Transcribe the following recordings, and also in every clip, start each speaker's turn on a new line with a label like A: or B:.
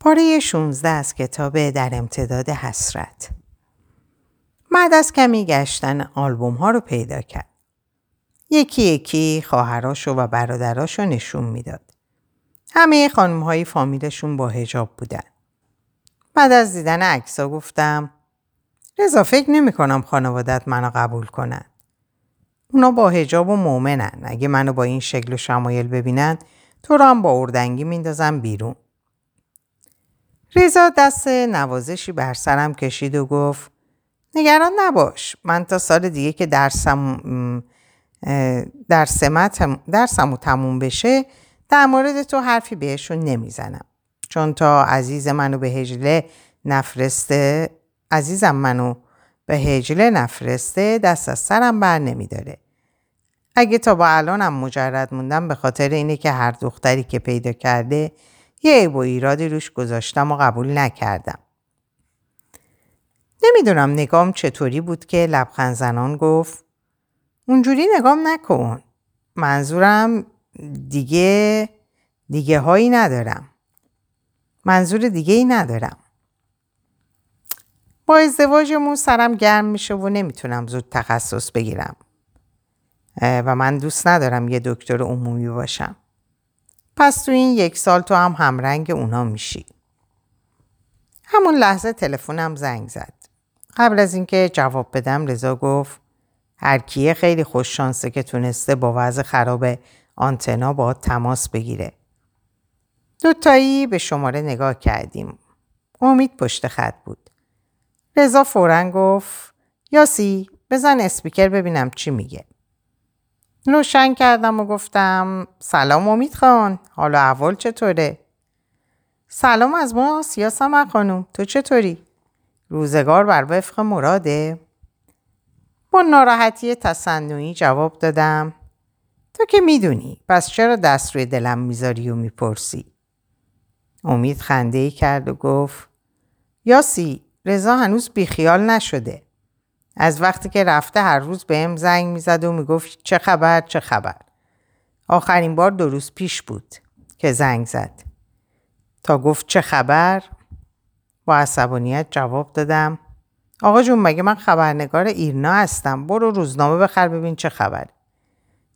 A: پاره 16 از کتاب در امتداد حسرت بعد از کمی گشتن آلبوم ها رو پیدا کرد. یکی یکی خواهراشو و برادراشو نشون می‌داد. همه خانم های فامیلشون با هجاب بودن. بعد از دیدن عکسا گفتم رضا فکر نمی کنم خانوادت منو قبول کنن. اونا با هجاب و مؤمنن. اگه منو با این شکل و شمایل ببینن تو رو هم با اردنگی میندازم بیرون. ریزا دست نوازشی بر سرم کشید و گفت نگران نباش من تا سال دیگه که درسم درسم درسمو تموم بشه در مورد تو حرفی بهشون نمی‌زنم. چون تا عزیز منو به هجله نفرسته عزیزم منو به هجله نفرسته دست از سرم بر نمیداره. اگه تا با الانم مجرد موندم به خاطر اینه که هر دختری که پیدا کرده یه عیب و ایرادی روش گذاشتم و قبول نکردم. نمی‌دونم نگام چطوری بود که لبخند زنان گفت اونجوری نگام نکن. منظورم دیگه دیگه هایی ندارم. منظور دیگه ای ندارم. با ازدواجمون سرم گرم میشه و نمی‌تونم زود تخصص بگیرم. و من دوست ندارم یه دکتر عمومی باشم. پس تو این یک سال تو هم همرنگ اونا میشی. همون لحظه تلفنم زنگ زد. قبل از اینکه جواب بدم رضا گفت هر کیه خیلی خوش شانسه که تونسته با وضع خراب آنتنا با تماس بگیره. دوتایی به شماره نگاه کردیم. امید پشت خط بود. رضا فورا گفت یاسی بزن اسپیکر ببینم چی میگه. روشن کردم و گفتم سلام امید خان حالا اول چطوره؟ سلام از ما سیاسم خانوم تو چطوری؟ روزگار بر وفق مراده؟ با ناراحتی تصنعی جواب دادم تو که می‌دونی پس چرا دست روی دلم می‌ذاری و می‌پرسی؟ امید خنده ای کرد و گفت یاسی رضا هنوز بیخیال نشده از وقتی که رفته هر روز بهم زنگ می‌زد و می‌گفت چه خبر چه خبر. آخرین بار دو روز پیش بود که زنگ زد. تا گفت چه خبر؟ با عصبانیت جواب دادم. آقا جون مگه من خبرنگار ایرنا هستم؟ برو روزنامه بخر ببین چه خبر.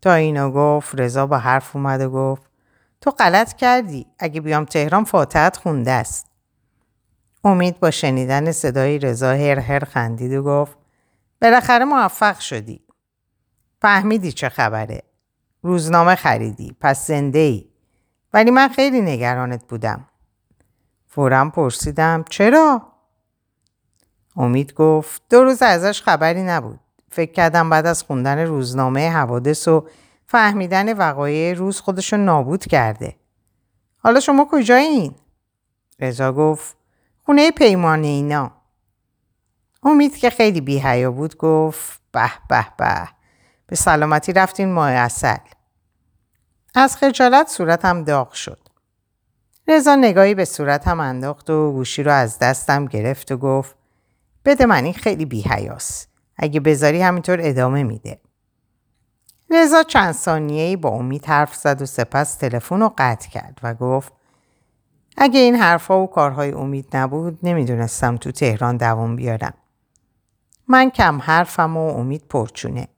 A: تا اینا گفت رضا با حرف اومد و گفت تو غلط کردی. اگه بیام تهران فاتحت خونده است. امید با شنیدن صدای رضا هر هر خندید و گفت بالاخره موفق شدی. فهمیدی چه خبره. روزنامه خریدی. پس زنده ای. ولی من خیلی نگرانت بودم. فورا پرسیدم چرا؟ امید گفت دو روز ازش خبری نبود. فکر کردم بعد از خوندن روزنامه حوادث و فهمیدن وقایع روز خودشو نابود کرده. حالا شما کجایین؟ رضا گفت خونه پیمان اینا. امید که خیلی بی بود گفت به به به به سلامتی رفتین ماه اصل از خجالت صورتم داغ شد. رضا نگاهی به صورتم انداخت و گوشی رو از دستم گرفت و گفت بده من این خیلی بی اگه بذاری همینطور ادامه میده. رضا چند ثانیه‌ای با امید حرف زد و سپس تلفن رو قطع کرد و گفت اگه این حرفها و کارهای امید نبود نمی‌دونستم تو تهران دوام بیارم. من کم حرفم و امید پرچونه.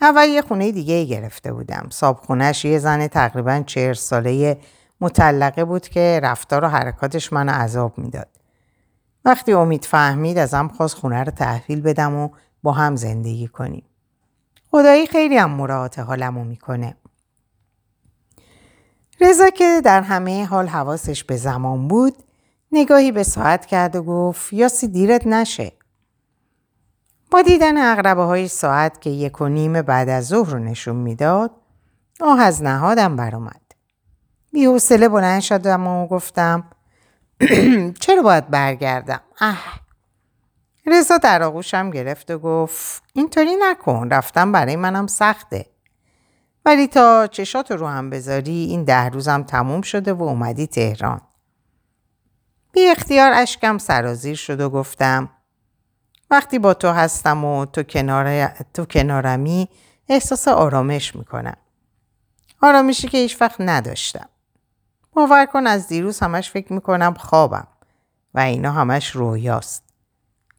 A: اول یه خونه دیگه گرفته بودم. صاحب خونش یه زن تقریبا چهر ساله مطلقه بود که رفتار و حرکاتش منو عذاب می‌داد. وقتی امید فهمید ازم خواست خونه رو تحویل بدم و با هم زندگی کنیم. خدایی خیلی هم مراعات حالمو می‌کنه. رضا که در همه حال حواسش به زمان بود نگاهی به ساعت کرد و گفت یاسی دیرت نشه. با دیدن اغربه های ساعت که یک و نیم بعد از ظهر رو نشون می‌داد آه از نهادم برآمد. بی حوصله بلند شدم و گفتم چرا باید برگردم؟ اه. رضا در آغوشم گرفت و گفت اینطوری نکن رفتم برای منم سخته. ولی تا چشات رو هم بذاری این ده روزم تموم شده و اومدی تهران. بی اختیار اشکم سرازیر شد و گفتم وقتی با تو هستم و تو, کنار... تو کنارمی احساس آرامش می‌کنم. آرامشی که هیچ وقت نداشتم. باور کن از دیروز همش فکر می‌کنم خوابم و اینا همش رویاست.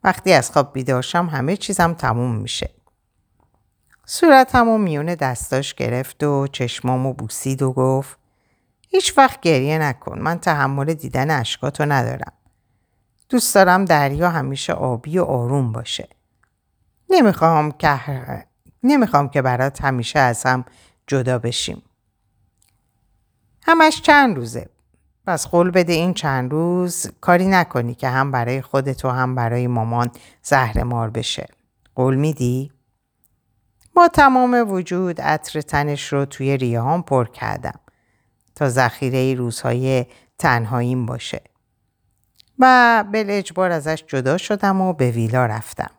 A: وقتی از خواب بیدارشم همه چیزم تموم میشه. صورتم و میون دستاش گرفت و چشمامو بوسید و گفت هیچ وقت گریه نکن من تحمل دیدن اشکاتو ندارم. دوست دارم دریا همیشه آبی و آروم باشه. نمی‌خوام که نمی‌خوام که برات همیشه از هم جدا بشیم. همش چند روزه. پس قول بده این چند روز کاری نکنی که هم برای خودت و هم برای مامان زهر مار بشه. قول میدی؟ با تمام وجود عطر تنش رو توی ریه هم پر کردم تا ذخیره روزهای تنهاییم باشه. و بل اجبار ازش جدا شدم و به ویلا رفتم.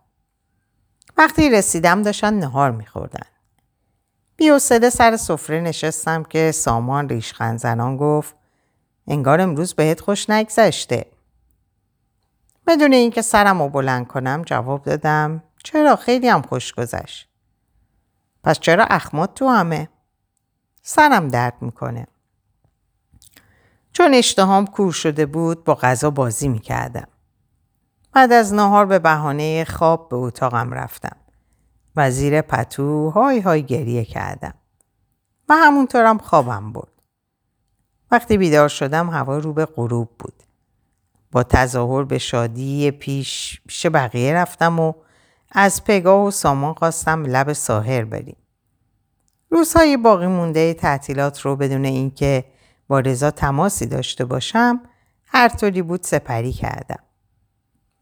A: وقتی رسیدم داشتن نهار میخوردن. بیوسده سر سفره نشستم که سامان ریشخند زنان گفت انگار امروز بهت خوش نگذشته. بدون اینکه سرم رو بلند کنم جواب دادم چرا خیلی هم خوش گذشت. پس چرا اخمات تو همه؟ سرم درد می‌کنه. چون اشتهام کور شده بود با غذا بازی می‌کردم. بعد از نهار به بهانه خواب به اتاقم رفتم. و زیر پتو های های گریه کردم. و همونطورم خوابم بود. وقتی بیدار شدم هوا رو به غروب بود. با تظاهر به شادی پیش پیش بقیه رفتم و از پگاه و سامان خواستم لب ساحر بریم. روزهای باقی مونده تعطیلات رو بدون اینکه با رضا تماسی داشته باشم هر طوری بود سپری کردم.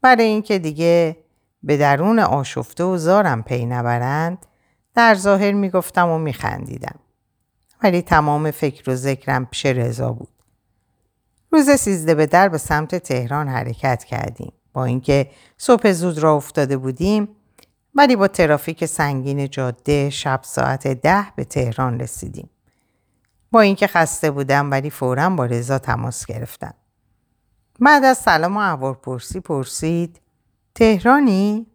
A: برای اینکه دیگه به درون آشفته و زارم پی نبرند در ظاهر می‌گفتم و میخندیدم. ولی تمام فکر و ذکرم پیش رضا بود. روز سیزده به در به سمت تهران حرکت کردیم. با اینکه صبح زود را افتاده بودیم ولی با ترافیک سنگین جاده شب ساعت ده به تهران رسیدیم. با اینکه خسته بودم ولی فورا با رضا تماس گرفتم. بعد از سلام و پرسی پرسید تهرانی؟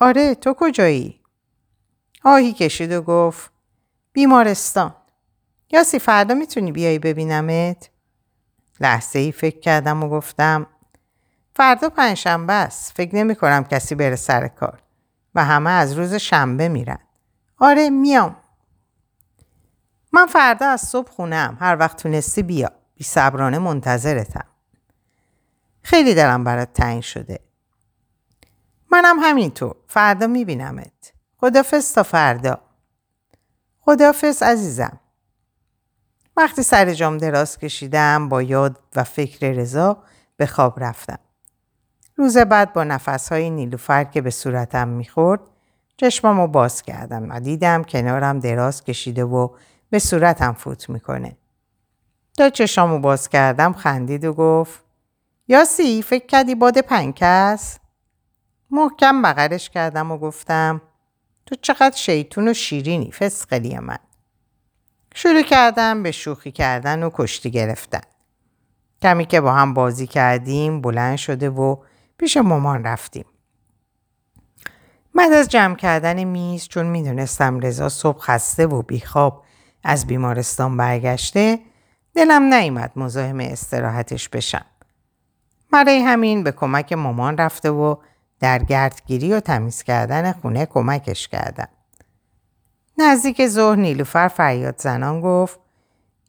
A: آره تو کجایی؟ آهی کشید و گفت بیمارستان یاسی فردا می‌تونی بیایی ببینمت؟ لحظه ای فکر کردم و گفتم فردا پنجشنبه است فکر نمی کنم کسی بره سر کار و همه از روز شنبه میرن آره میام من فردا از صبح خونم هر وقت تونستی بیا. بی صبرانه منتظرتم. خیلی دلم برات تعیین شده. منم همینطور. فردا میبینمت. خدافز تا فردا. خدافز عزیزم. وقتی سر جام دراز کشیدم با یاد و فکر رضا به خواب رفتم. روز بعد با نفسهای نیلوفر که به صورتم می‌خورد چشمم باز کردم و دیدم کنارم دراز کشیده و به صورتم فوت می‌کنه. تا چشامو باز کردم خندید و گفت یاسی فکر کردی باد پنکس؟ محکم بغلش کردم و گفتم تو چقدر شیطون و شیرینی فسقلی من. شروع کردم به شوخی کردن و کشتی گرفتن. کمی که با هم بازی کردیم بلند شده و پیش مامان رفتیم. بعد از جمع کردن میز چون می‌دونستم رضا صبح خسته و بیخواب از بیمارستان برگشته دلم نیامد مزاحم استراحتش بشم. برای همین به کمک مامان رفته و در گردگیری و تمیز کردن خونه کمکش کردم. نزدیک ظهر نیلوفر فریاد زنان گفت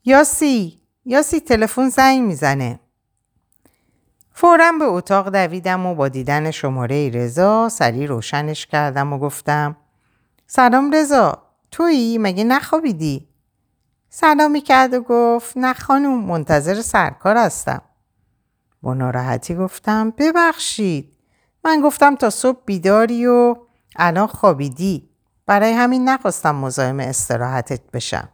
A: یاسی یاسی تلفن زنگ می‌زنه. فورا به اتاق دویدم و با دیدن شماره رضا سری روشنش کردم و گفتم سلام رضا تویی مگه نخوابیدی؟ سلامی کرد و گفت نه خانوم منتظر سرکار هستم. با ناراحتی گفتم ببخشید من گفتم تا صبح بیداری و الان خوابیدی برای همین نخواستم مزاحم استراحتت بشم.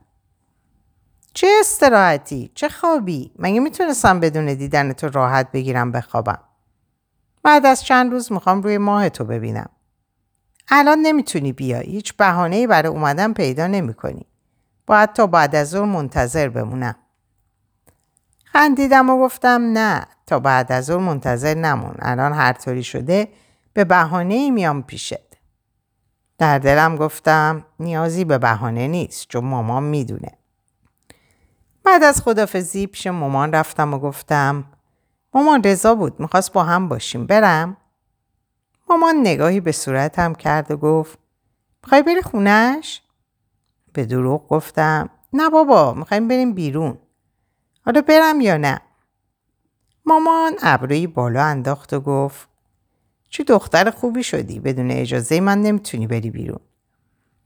A: چه استراحتی؟ چه خوابی؟ مگه می‌تونستم بدون دیدن تو راحت بگیرم بخوابم؟ بعد از چند روز می‌خوام روی ماه تو ببینم. الان نمی‌تونی بیای. هیچ بهانه‌ای برای اومدن پیدا نمی‌کنی. باید تا بعد از ظهر منتظر بمونم. خندیدم و گفتم نه تا بعد از ظهر منتظر نمون. الان هر طوری شده به بهانه ای میام پیشت. در دلم گفتم نیازی به بهانه نیست چون مامان می‌دونه. بعد از خدافزی پیش مامان رفتم و گفتم مامان رضا بود می‌خواست با هم باشیم برم مامان نگاهی به صورتم کرد و گفت می‌خوای بری خونش؟ به دروغ گفتم. نه بابا می‌خوایم بریم بیرون. حالا برم یا نه؟ مامان ابروی بالا انداخت و گفت چه دختر خوبی شدی بدون اجازه من نمی‌تونی بری بیرون.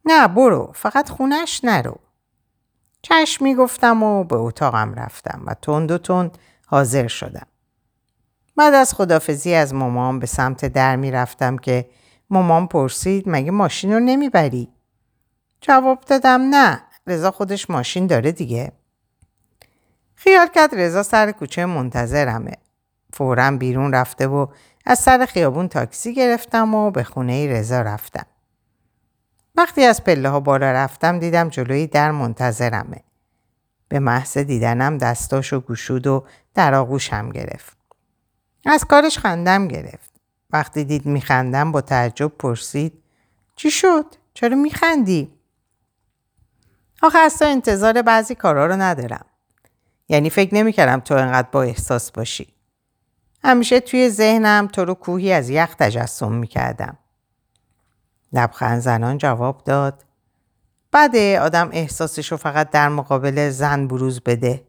A: نه برو فقط خونش نرو. چشم می‌گفتم و به اتاقم رفتم و تند و تند حاضر شدم. بعد از خدافزی از مامان به سمت در می‌رفتم که مامان پرسید مگه ماشین رو نمی‌بری؟ جواب دادم نه. رضا خودش ماشین داره دیگه. خیال کرد رضا سر کوچه منتظرمه. فورا بیرون رفته و از سر خیابون تاکسی گرفتم و به خونه رضا رفتم. وقتی از پله ها بالا رفتم دیدم جلوی در منتظرمه. به محض دیدنم دستاشو گشود و در آغوشم گرفت. از کارش خندم گرفت. وقتی دید میخندم با تعجب پرسید چی شد؟ چرا میخندی؟ آخه اصلا انتظار بعضی کارا رو ندارم. یعنی فکر نمی‌کردم تو انقدر با احساس باشی. همیشه توی ذهنم تو رو کوهی از یخ تجسم می‌کردم. لبخند زنان جواب داد. بده آدم احساسش رو فقط در مقابل زن بروز بده.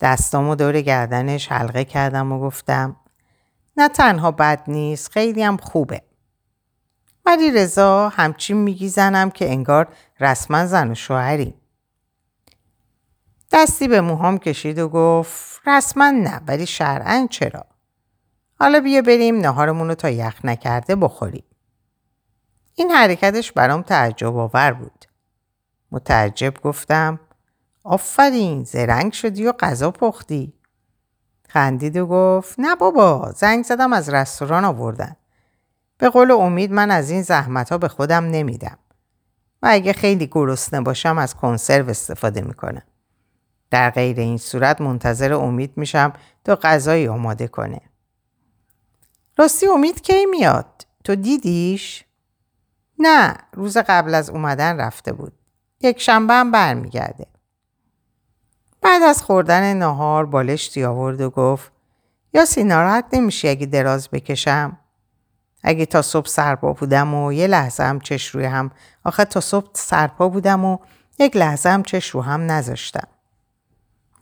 A: دستامو دور گردنش حلقه کردم و گفتم نه تنها بد نیست خیلی هم خوبه. ولی رضا همچین میگی زنم که انگار رسما زن و شوهری. دستی به موهام کشید و گفت رسما نه ولی شرعا چرا؟ حالا بیا بریم نهارمون رو تا یخ نکرده بخوریم. این حرکتش برام تعجب آور بود. متعجب گفتم آفرین زرنگ شدی و غذا پختی. خندید و گفت نه بابا زنگ زدم از رستوران آوردن. به قول امید من از این زحمت ها به خودم نمیدم. و اگه خیلی گرسنه باشم از کنسرو استفاده می‌کنم. در غیر این صورت منتظر امید میشم تا غذایی آماده کنه. راستی امید کی میاد؟ تو دیدیش؟ نه روز قبل از اومدن رفته بود. یک شنبه هم برمیگرده. بعد از خوردن نهار بالشتی آورد و گفت یاسی ناراحت نمیشی اگه دراز بکشم؟ اگه تا صبح سرپا بودم و یه لحظه هم چش روی هم آخه تا صبح سرپا بودم و یک لحظه هم چش رو هم نذاشتم.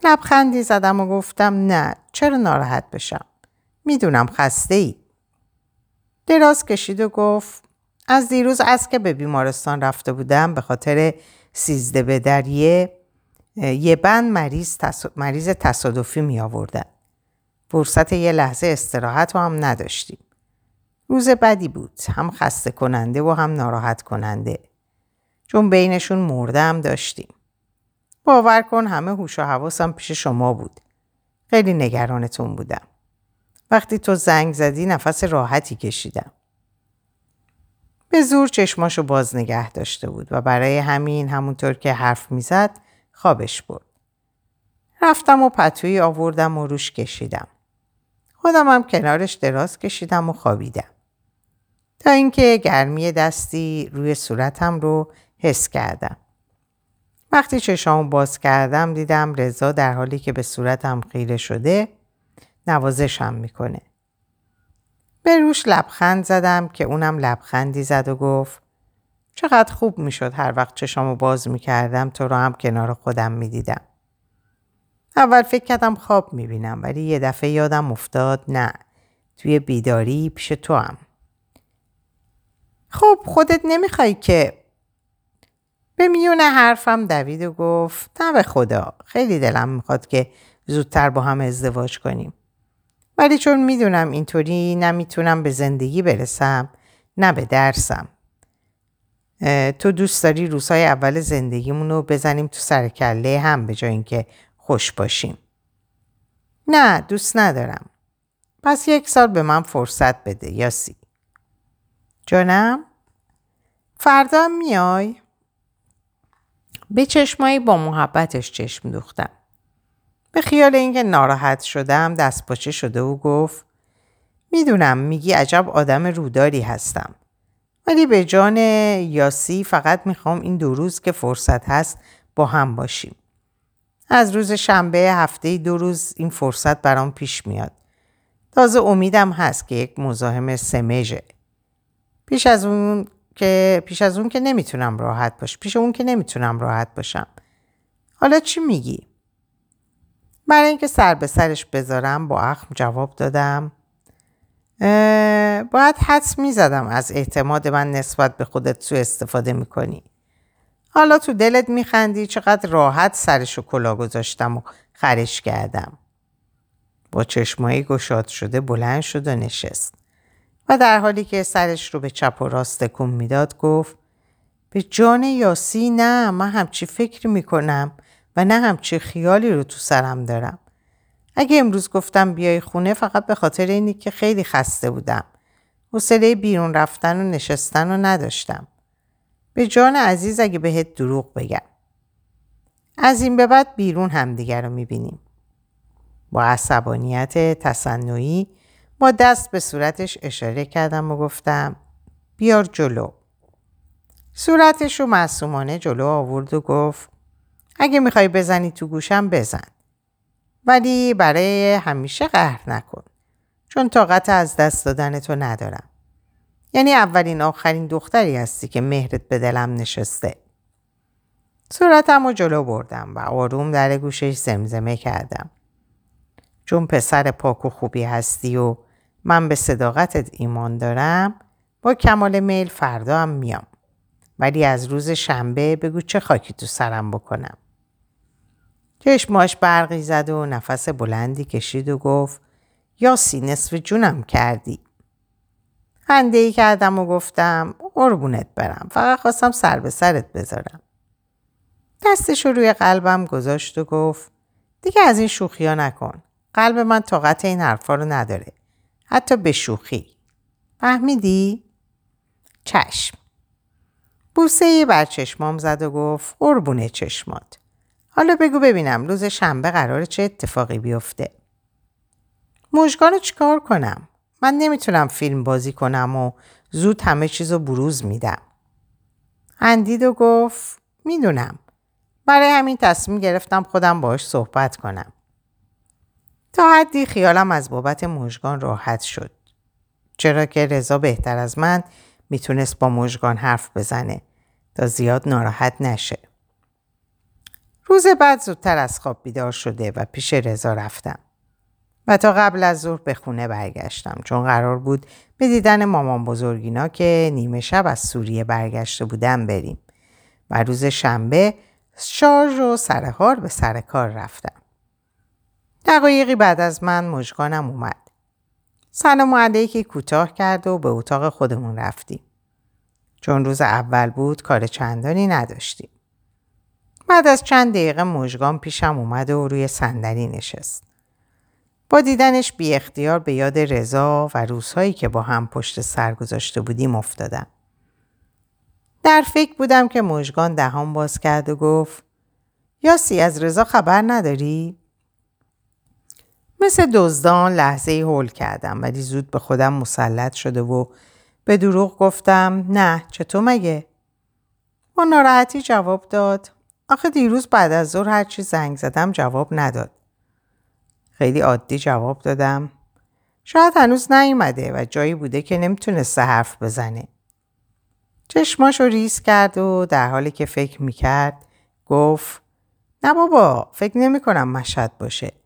A: لبخندی زدم و گفتم نه چرا ناراحت بشم؟ می‌دونم خسته ای. دراز کشید و گفت از دیروز از که به بیمارستان رفته بودم به خاطر سیزده به دریه یه بند مریض, مریض تصادفی می آوردن. فرصت یه لحظه استراحت رو هم نداشتیم. روز بدی بود. هم خسته کننده و هم ناراحت کننده. چون بینشون مرده هم داشتیم. باور کن همه هوش و حواسم پیش شما بود. خیلی نگرانتون بودم. وقتی تو زنگ زدی نفس راحتی کشیدم. به زور چشماشو باز نگه داشته بود و برای همین همونطور که حرف می‌زد خوابش برد. رفتم و پتویی آوردم و روش کشیدم. خودم هم کنارش دراز کشیدم و خوابیدم. تا اینکه گرمی دستی روی صورتم رو حس کردم. وقتی چشامو باز کردم دیدم رضا در حالی که به صورتم خیره شده نوازشم می‌کنه. به روش لبخند زدم که اونم لبخندی زد و گفت چقدر خوب می‌شد هر وقت چشامو باز می‌کردم تو رو هم کنار خودم می‌دیدم. اول فکر کردم خواب می‌بینم ولی یه دفعه یادم افتاد نه توی بیداری پیش تو هم. خب خودت نمی‌خوای که به میون حرفم دوید و گفت نه به خدا خیلی دلم می‌خواد که زودتر با هم ازدواج کنیم. ولی چون می‌دونم اینطوری نمی‌تونم به زندگی برسم نه به درسم. تو دوست داری روزهای اول زندگیمون رو بزنیم تو سر کله هم به جای اینکه خوش باشیم. نه دوست ندارم. پس یک سال به من فرصت بده یاسی. جانم؟ فردا میای؟ به چشمایی با محبتش چشم دوختم. به خیال اینکه ناراحت شدم دست پاچه شده و گفت می‌دونم میگی عجب آدم روداری هستم. ولی به جان یاسی فقط می‌خوام این دو روز که فرصت هست با هم باشیم. از روز شنبه هفته دو روز این فرصت برام پیش میاد. تازه امیدم هست که یک مزاحم سمژه. پیش از اون که پیش از اون که نمی‌تونم راحت باش. پیش اون که نمی‌تونم راحت باشم. حالا چی میگی؟ برای اینکه سر به سرش بذارم با اخم جواب دادم. باید حدس می‌زدم از اعتماد من نسبت به خودت سو استفاده می‌کنی. حالا تو دلت میخندی چقدر راحت سرش و کلا گذاشتم و خرش کردم. با چشمایی گشاد شده بلند شد و نشست. و در حالی که سرش رو به چپ و راست تکون می‌داد گفت به جان یاسی نه من همچی فکر می‌کنم و نه همچی خیالی رو تو سرم دارم. اگه امروز گفتم بیای خونه فقط به خاطر اینی که خیلی خسته بودم. حوصله بیرون رفتن و نشستن رو نداشتم. به جان عزیز اگه بهت دروغ بگم. از این به بعد بیرون همدیگر رو می‌بینیم. با عصبانیت تصنعی با دست به صورتش اشاره کردم و گفتم بیار جلو. صورتش رو معصومانه جلو آورد و گفت اگه می‌خوای بزنی تو گوشم بزن. ولی برای همیشه قهر نکن. چون طاقت از دست دادن تو ندارم. یعنی اولین آخرین دختری هستی که مهرت به دلم نشسته. صورتم رو جلو بردم و آروم در گوشش زمزمه کردم. چون پسر پاک و خوبی هستی و من به صداقتت ایمان دارم با کمال میل فردا هم میام. ولی از روز شنبه بگو چه خاکی تو سرم بکنم. چشماش برقی زد و نفس بلندی کشید و گفت یا سی نصف جونم کردی. خنده ای کردم و گفتم قربونت برم فقط خواستم سر به سرت بذارم. دستش روی قلبم گذاشت و گفت دیگه از این شوخی ها نکن. قلب من طاقت این حرفا رو نداره. حتی به شوخی. فهمیدی؟ چشم. بوسه بر چشمام زد و گفت قربونه چشمات. حالا بگو ببینم روز شنبه قرار چه اتفاقی بیفته. مژگان چیکار کنم؟ من نمی‌تونم فیلم بازی کنم و زود همه چیز رو بروز میدم. اندید و گفت می‌دونم. برای همین تصمیم گرفتم خودم باش صحبت کنم. تا حدی خیالم از بابت مژگان راحت شد. چرا که رضا بهتر از من می‌تونست با مژگان حرف بزنه تا زیاد ناراحت نشه. روز بعد زودتر از خواب بیدار شده و پیش رضا رفتم. و تا قبل از ظهر به خونه برگشتم چون قرار بود به دیدن مامان بزرگینا که نیمه شب از سوریه برگشته بودم بریم و روز شنبه شارژ و سرحال به سر کار رفتم. دقایقی بعد از من مژگانم اومد. سلام علیکی کوتاه کرد و به اتاق خودمون رفتیم. چون روز اول بود کار چندانی نداشتیم. بعد از چند دقیقه مژگان پیشم اومد و روی صندلی نشست. با دیدنش بی اختیار به یاد رضا و روزهایی که با هم پشت سر گذاشته بودیم افتادم. در فکر بودم که مژگان دهان باز کرد و گفت یاسی از رضا خبر نداری؟ مثل دزدان لحظه ای هول کردم ولی زود به خودم مسلط شده و به دروغ گفتم نه چطور مگه؟ با ناراحتی جواب داد آخه دیروز بعد از ظهر هرچی زنگ زدم جواب نداد. خیلی عادی جواب دادم. شاید هنوز نیومده و جایی بوده که نمی‌تونسته حرف بزنه. چشماشو ریز کرد و در حالی که فکر می‌کرد گفت نه بابا فکر نمی کنم مشهد باشه.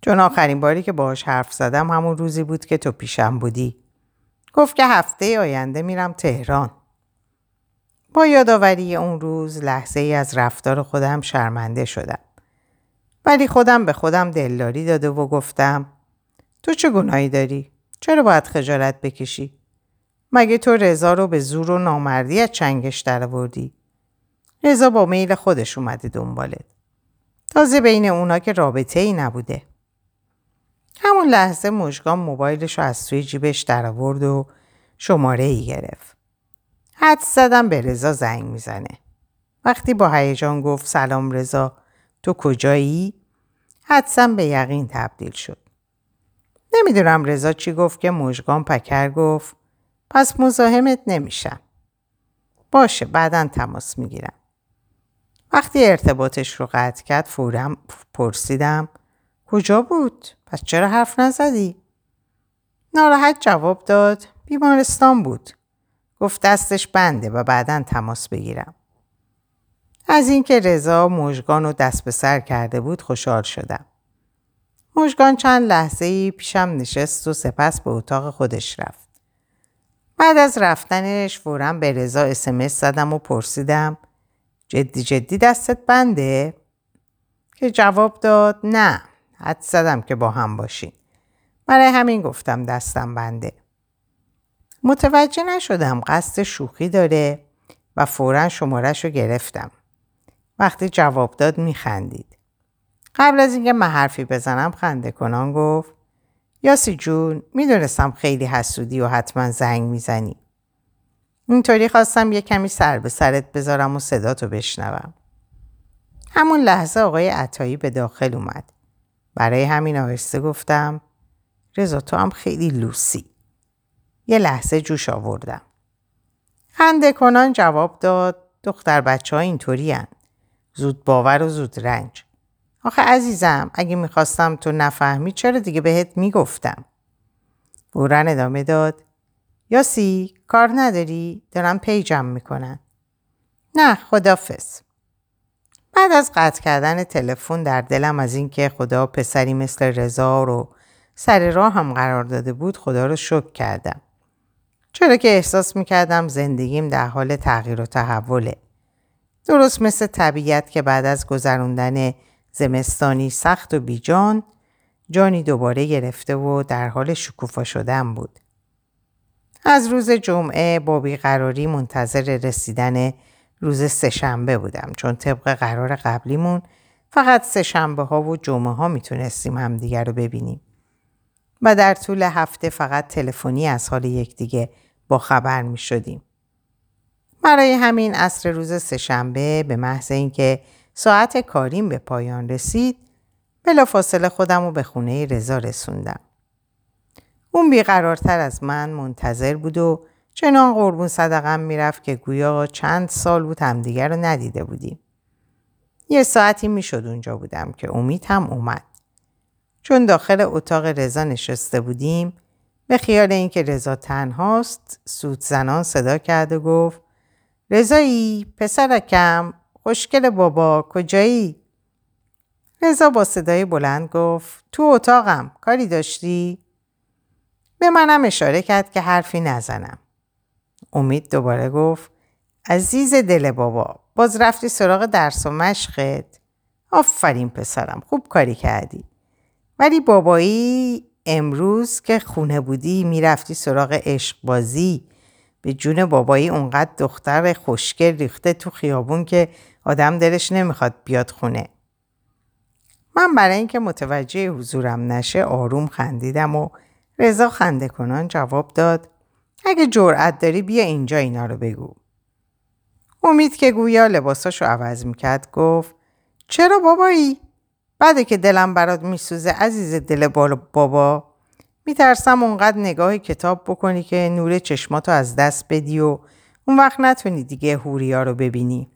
A: چون آخرین باری که باهاش حرف زدم همون روزی بود که تو پیشم بودی. گفت که هفته آینده میرم تهران. با یادآوری اون روز لحظه ای از رفتار خودم شرمنده شدم. ولی خودم به خودم دلداری داده و گفتم تو چه گناهی داری؟ چرا باید خجالت بکشی؟ مگه تو رضا رو به زور و نامردی از چنگش درآوردی؟ رضا با میل خودش اومده دنبالت. تازه بین اونا که رابطه ای نبوده. همون لحظه مژگان موبایلش رو از توی جیبش درآورد و شماره ای گرفت. حد زدم به رضا زنگ می‌زنه. وقتی با هیجان گفت سلام رضا تو کجایی؟ حدسم به یقین تبدیل شد. نمی‌دونم رضا چی گفت که مژگان پکر گفت پس مزاحمت نمیشم. باشه بعدا تماس می‌گیرم. وقتی ارتباطش رو قطع کرد فورا پرسیدم کجا بود؟ پس چرا حرف نزدی؟ ناراحت جواب داد بیمارستان بود. گفت دستش بنده و بعدا تماس بگیرم. از اینکه رضا مژگان رو دست به سر کرده بود خوشحال شدم. مژگان چند لحظه ای پیشم نشست و سپس به اتاق خودش رفت. بعد از رفتنش فورا به رضا اسمس زدم و پرسیدم جدی جدی دستت بنده؟ که جواب داد نه حد زدم که با هم باشین. برای همین گفتم دستم بنده. متوجه نشدم قصد شوخی داره و فورا شمارش رو گرفتم. وقتی جواب داد میخندید. قبل از اینکه من حرفی بزنم خنده کنان گفت یاسی جون می‌دونستم خیلی حسودی و حتما زنگ می‌زنی. اینطوری خواستم یه کمی سر به سرت بذارم و صداتو بشنوم. همون لحظه آقای عطایی به داخل اومد. برای همین آهسته گفتم رضا تو هم خیلی لوسی. یه لحظه جوش آوردم. خنده کنان جواب داد دختر بچه ها اینطوری زود باور و زود رنج. آخه عزیزم اگه می‌خواستم تو نفهمی چرا دیگه بهت می‌گفتم. بورن ادامه داد یاسی کار نداری؟ دارم پیجم می‌کنن. نه خدافز. بعد از قطع کردن تلفن در دلم از اینکه خدا پسری مثل رضا رو سر راه هم قرار داده بود خدا رو شکر کردم. چرا که احساس می‌کردم زندگیم در حال تغییر و تحوله. درست مثل طبیعت که بعد از گذروندن زمستانی سخت و بیجان جانی دوباره گرفته و در حال شکوفا شدن بود. از روز جمعه با بیقراری منتظر رسیدن روز سهشنبه بودم چون طبق قرار قبلیمون فقط سهشنبه ها و جمعه ها می‌تونستیم همدیگر رو ببینیم. و در طول هفته فقط تلفنی از حال یکدیگه با خبر می شدیم. برای همین عصر روز سهشنبه به محض اینکه ساعت کاریم به پایان رسید بلافاصله خودم رو به خونه رضا رسوندم. اون بیقرارتر از من منتظر بود و چنان قربون صدقم می‌رفت که گویا چند سال بود همدیگر رو ندیده بودیم. یه ساعتی می‌شد اونجا بودم که امید هم اومد. چون داخل اتاق رضا نشسته بودیم به خیال اینکه رضا تنهاست سود زنان صدا کرد و گفت رضایی پسرکم خوشگل بابا کجایی؟ رضا با صدای بلند گفت تو اتاقم کاری داشتی؟ به منم اشاره کرد که حرفی نزنم. امید دوباره گفت عزیز دل بابا باز رفتی سراغ درس و مشقت؟ آفرین پسرم خوب کاری کردی. ولی بابایی امروز که خونه بودی می‌رفتی سراغ عشق بازی به جون بابایی اونقدر دختر خوشگل ریخته تو خیابون که آدم دلش نمی‌خواد بیاد خونه. من برای اینکه متوجه حضورم نشه آروم خندیدم و رضا خنده کنان جواب داد اگه جرأت داری بیا اینجا اینا رو بگو. امید که گویا لباساشو عوض می‌کرد گفت چرا بابایی؟ بعده که دلم برات میسوزه عزیز دل بابا میترسم اونقدر نگاه کتاب بکنی که نور چشماتو از دست بدی و اون وقت نتونی دیگه هوریا رو ببینی.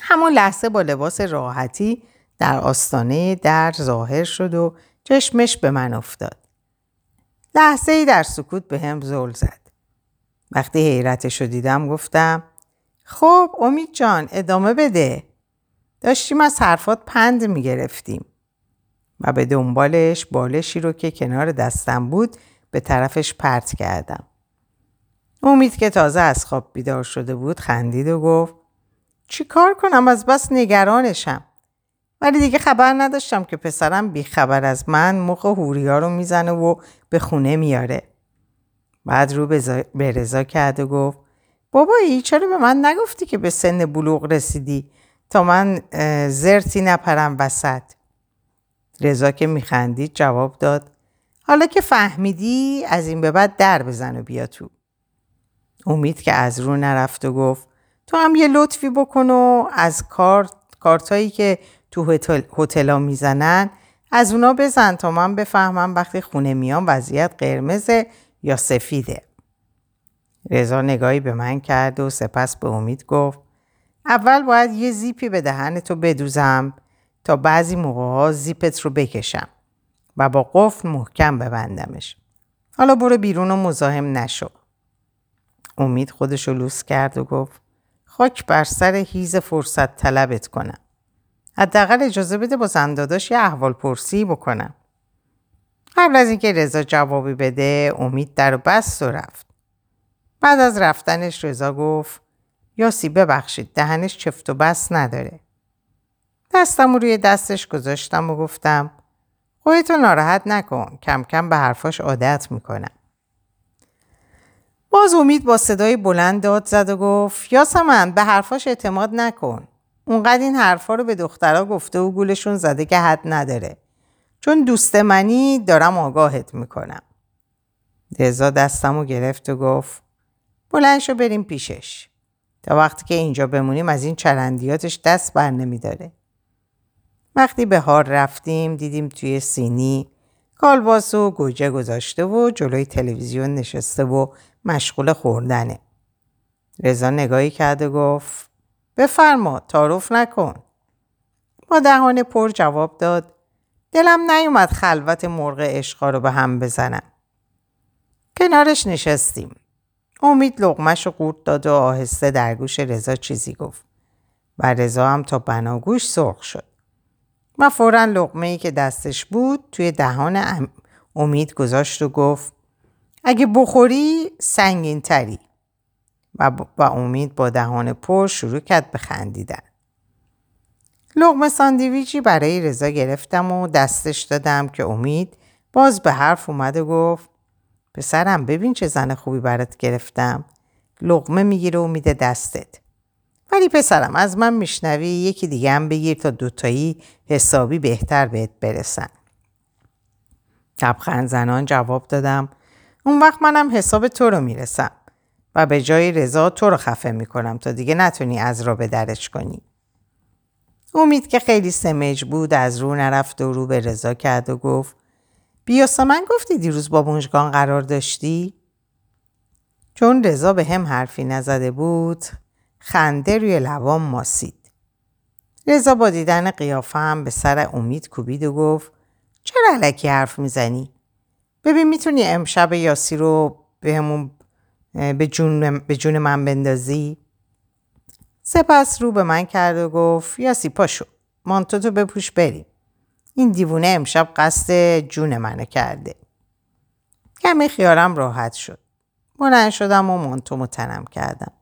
A: همون لحظه با لباس راحتی در آستانه در ظاهر شد و چشمش به من افتاد. لحظه ای در سکوت به هم زل زد. وقتی حیرتش رو دیدم گفتم خب امید جان ادامه بده. داشتیم از حرفات پند می‌گرفتیم. و به دنبالش بالشی رو که کنار دستم بود به طرفش پرت کردم. امید که تازه از خواب بیدار شده بود خندید و گفت چی کار کنم از بس نگرانشم. ولی دیگه خبر نداشتم که پسرم بیخبر از من مخ هوریا رو می‌زنه و به خونه میاره. بعد رو به رضا کرد و گفت بابایی چرا به من نگفتی که به سن بلوغ رسیدی؟ تا من زرتی نپرم وسط. رضا که میخندید جواب داد حالا که فهمیدی از این به بعد در بزن و بیا تو. امید که از رو نرفت و گفت تو هم یه لطفی بکن و از کارت کارتایی که تو هتل می‌زنن از اونا بزن تا من بفهمم وقتی خونه میام وضعیت قرمز یا سفیده. رضا نگاهی به من کرد و سپس به امید گفت اول باید یه زیپی به دهن تو بدوزم تا بعضی موقع ها زیپت رو بکشم و با قفل محکم ببندمش. حالا برو بیرون و مزاحم نشو. امید خودش رو لوس کرد و گفت خاک بر سر هیز فرصت طلبت کنم. حداقل اجازه بده با زنداداش یه احوال پرسی بکنم. قبل از اینکه رضا جوابی بده امید در بست و رفت. بعد از رفتنش رضا گفت یاسی ببخشید دهنش چفت و بست نداره. دستم روی دستش گذاشتم و گفتم خودتو ناراحت نکن کم کم به حرفاش عادت می‌کنم. باز امید با صدای بلند داد زد و گفت یاسمن به حرفاش اعتماد نکن. اونقدر این حرفا رو به دخترها گفته و گولشون زده که حد نداره. چون دوست منی دارم آگاهت می‌کنم. رضا دستم و گرفت و گفت بلند بریم پیشش. تا وقتی که اینجا بمونیم از این چرندیاتش دست بر نمیداره. وقتی به هار رفتیم دیدیم توی سینی کالباس و گوجه گذاشته و جلوی تلویزیون نشسته و مشغول خوردنه. رضا نگاهی کرد و گفت بفرما تعارف نکن. با دهان پر جواب داد دلم نیومد خلوت مرغ عشقا رو به هم بزنم. کنارش نشستیم. امید لغمش رو قورت داد و آهسته در گوش رضا چیزی گفت و رضا هم تا بناگوش سرخ شد. و فورا لغمه ای که دستش بود توی دهان امید گذاشت و گفت اگه بخوری سنگین تری و, با امید با دهان پر شروع کرد به خندیدن. لغمه ساندویچی برای رضا گرفتم و دستش دادم که امید باز به حرف اومد و گفت پسرم ببین چه زن خوبی برات گرفتم. لغمه می‌گیره و میده دستت. ولی پسرم از من میشنوی یکی دیگه هم بگیر تا دوتایی حسابی بهتر بهت برسن. تبخند زنان جواب دادم اون وقت منم حساب تو رو می‌رسم. و به جای رضا تو رو خفه می‌کنم تا دیگه نتونی از را به درش کنی. امید که خیلی سمج بود از رو نرفت و رو به رضا کرد و گفت بیاسا من گفتی دیروز با مژگان قرار داشتی؟ چون رضا به هم حرفی نزده بود خنده روی لبام ماسید. رضا با دیدن قیافه هم به سر امید کوبید و گفت چرا علکی حرف می‌زنی؟ ببین می‌تونی امشب یاسی رو به به جون, به جون من بندازی؟ سپس رو به من کرد و گفت یاسی پاشو مانتو تو بپوش بریم. این دیوونه امشب قصد جون منو کرده. کمی خیارم راحت شد. بلند شدم و مانتو متنم کردم.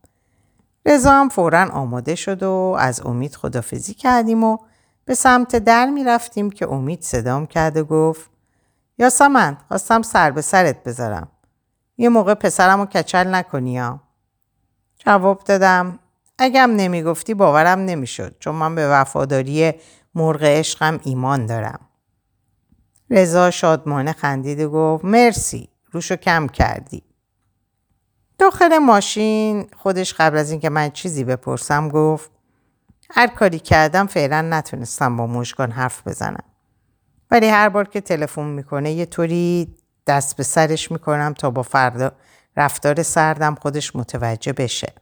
A: رضا هم فورا آماده شد و از امید خدافزی کردیم و به سمت در می رفتیم که امید صدام کرد و گفت یاسمن خواستم سر به سرت بذارم. یه موقع پسرم رو کچل نکنی یا؟ جواب دادم اگم نمی‌گفتی باورم نمی‌شد چون من به وفاداری مرغ عشقم ایمان دارم. رضا شادمانه خندید و گفت مرسی روشو کم کردی. داخل ماشین خودش قبل از اینکه من چیزی بپرسم گفت هر کاری کردم فعلا نتونستم با مشگان حرف بزنم. ولی هر بار که تلفن می‌کنه یه طوری دست به سرش می‌کنم تا با فردا رفتار سردم خودش متوجه بشه.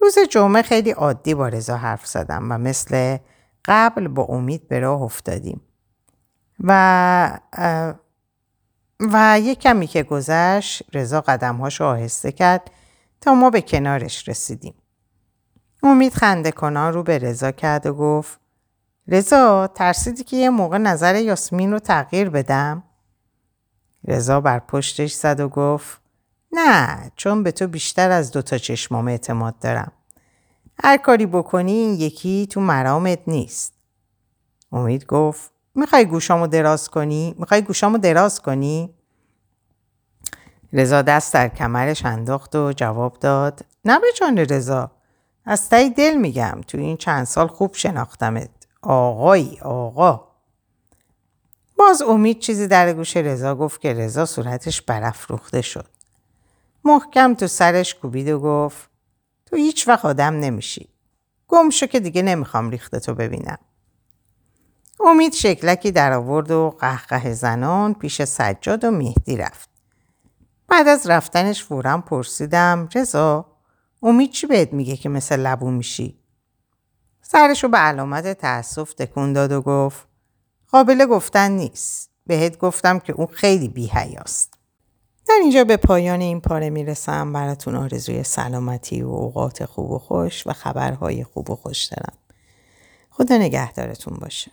A: روز جمعه خیلی عادی با رضا حرف زدم و مثل قبل با امید به راه افتادیم. و و یه کمی که گذشت رضا قدمهاش آهسته کرد تا ما به کنارش رسیدیم. امید خنده کنان رو به رضا کرد و گفت رضا ترسیدی که یه موقع نظر یاسمین رو تغییر بدم؟ رضا بر پشتش زد و گفت نه چون به تو بیشتر از دوتا چشمام اعتماد دارم. هر کاری بکنی این یکی تو مرامت نیست. امید گفت می‌خوای گوشامو دراز کنی؟ می‌خوای گوشامو دراز کنی؟ رضا دست در کمرش انداخت و جواب داد نه به جان رضا از تایی دل میگم تو این چند سال خوب شناختمت آقایی آقا باز امید چیزی در گوش رضا گفت که رضا صورتش برافروخته شد. محکم تو سرش کوبید و گفت تو هیچ وقت آدم نمیشی. گم شو که دیگه نمی‌خوام ریخته تو ببینم. امید شکلکی در آورد و قهقه زنان پیش سجاد و مهدی رفت. بعد از رفتنش فورا پرسیدم رضا امید چی بهت میگه که مثل لبو میشی؟ سرشو به علامت تأسف تکون داد و گفت قابل گفتن نیست. بهت گفتم که اون خیلی بیهیاست. در اینجا به پایان این پاره می‌رسم براتون آرزوی سلامتی و اوقات خوب و خوش و خبرهای خوب و خوش دارم. خدا نگهدارتون باشه.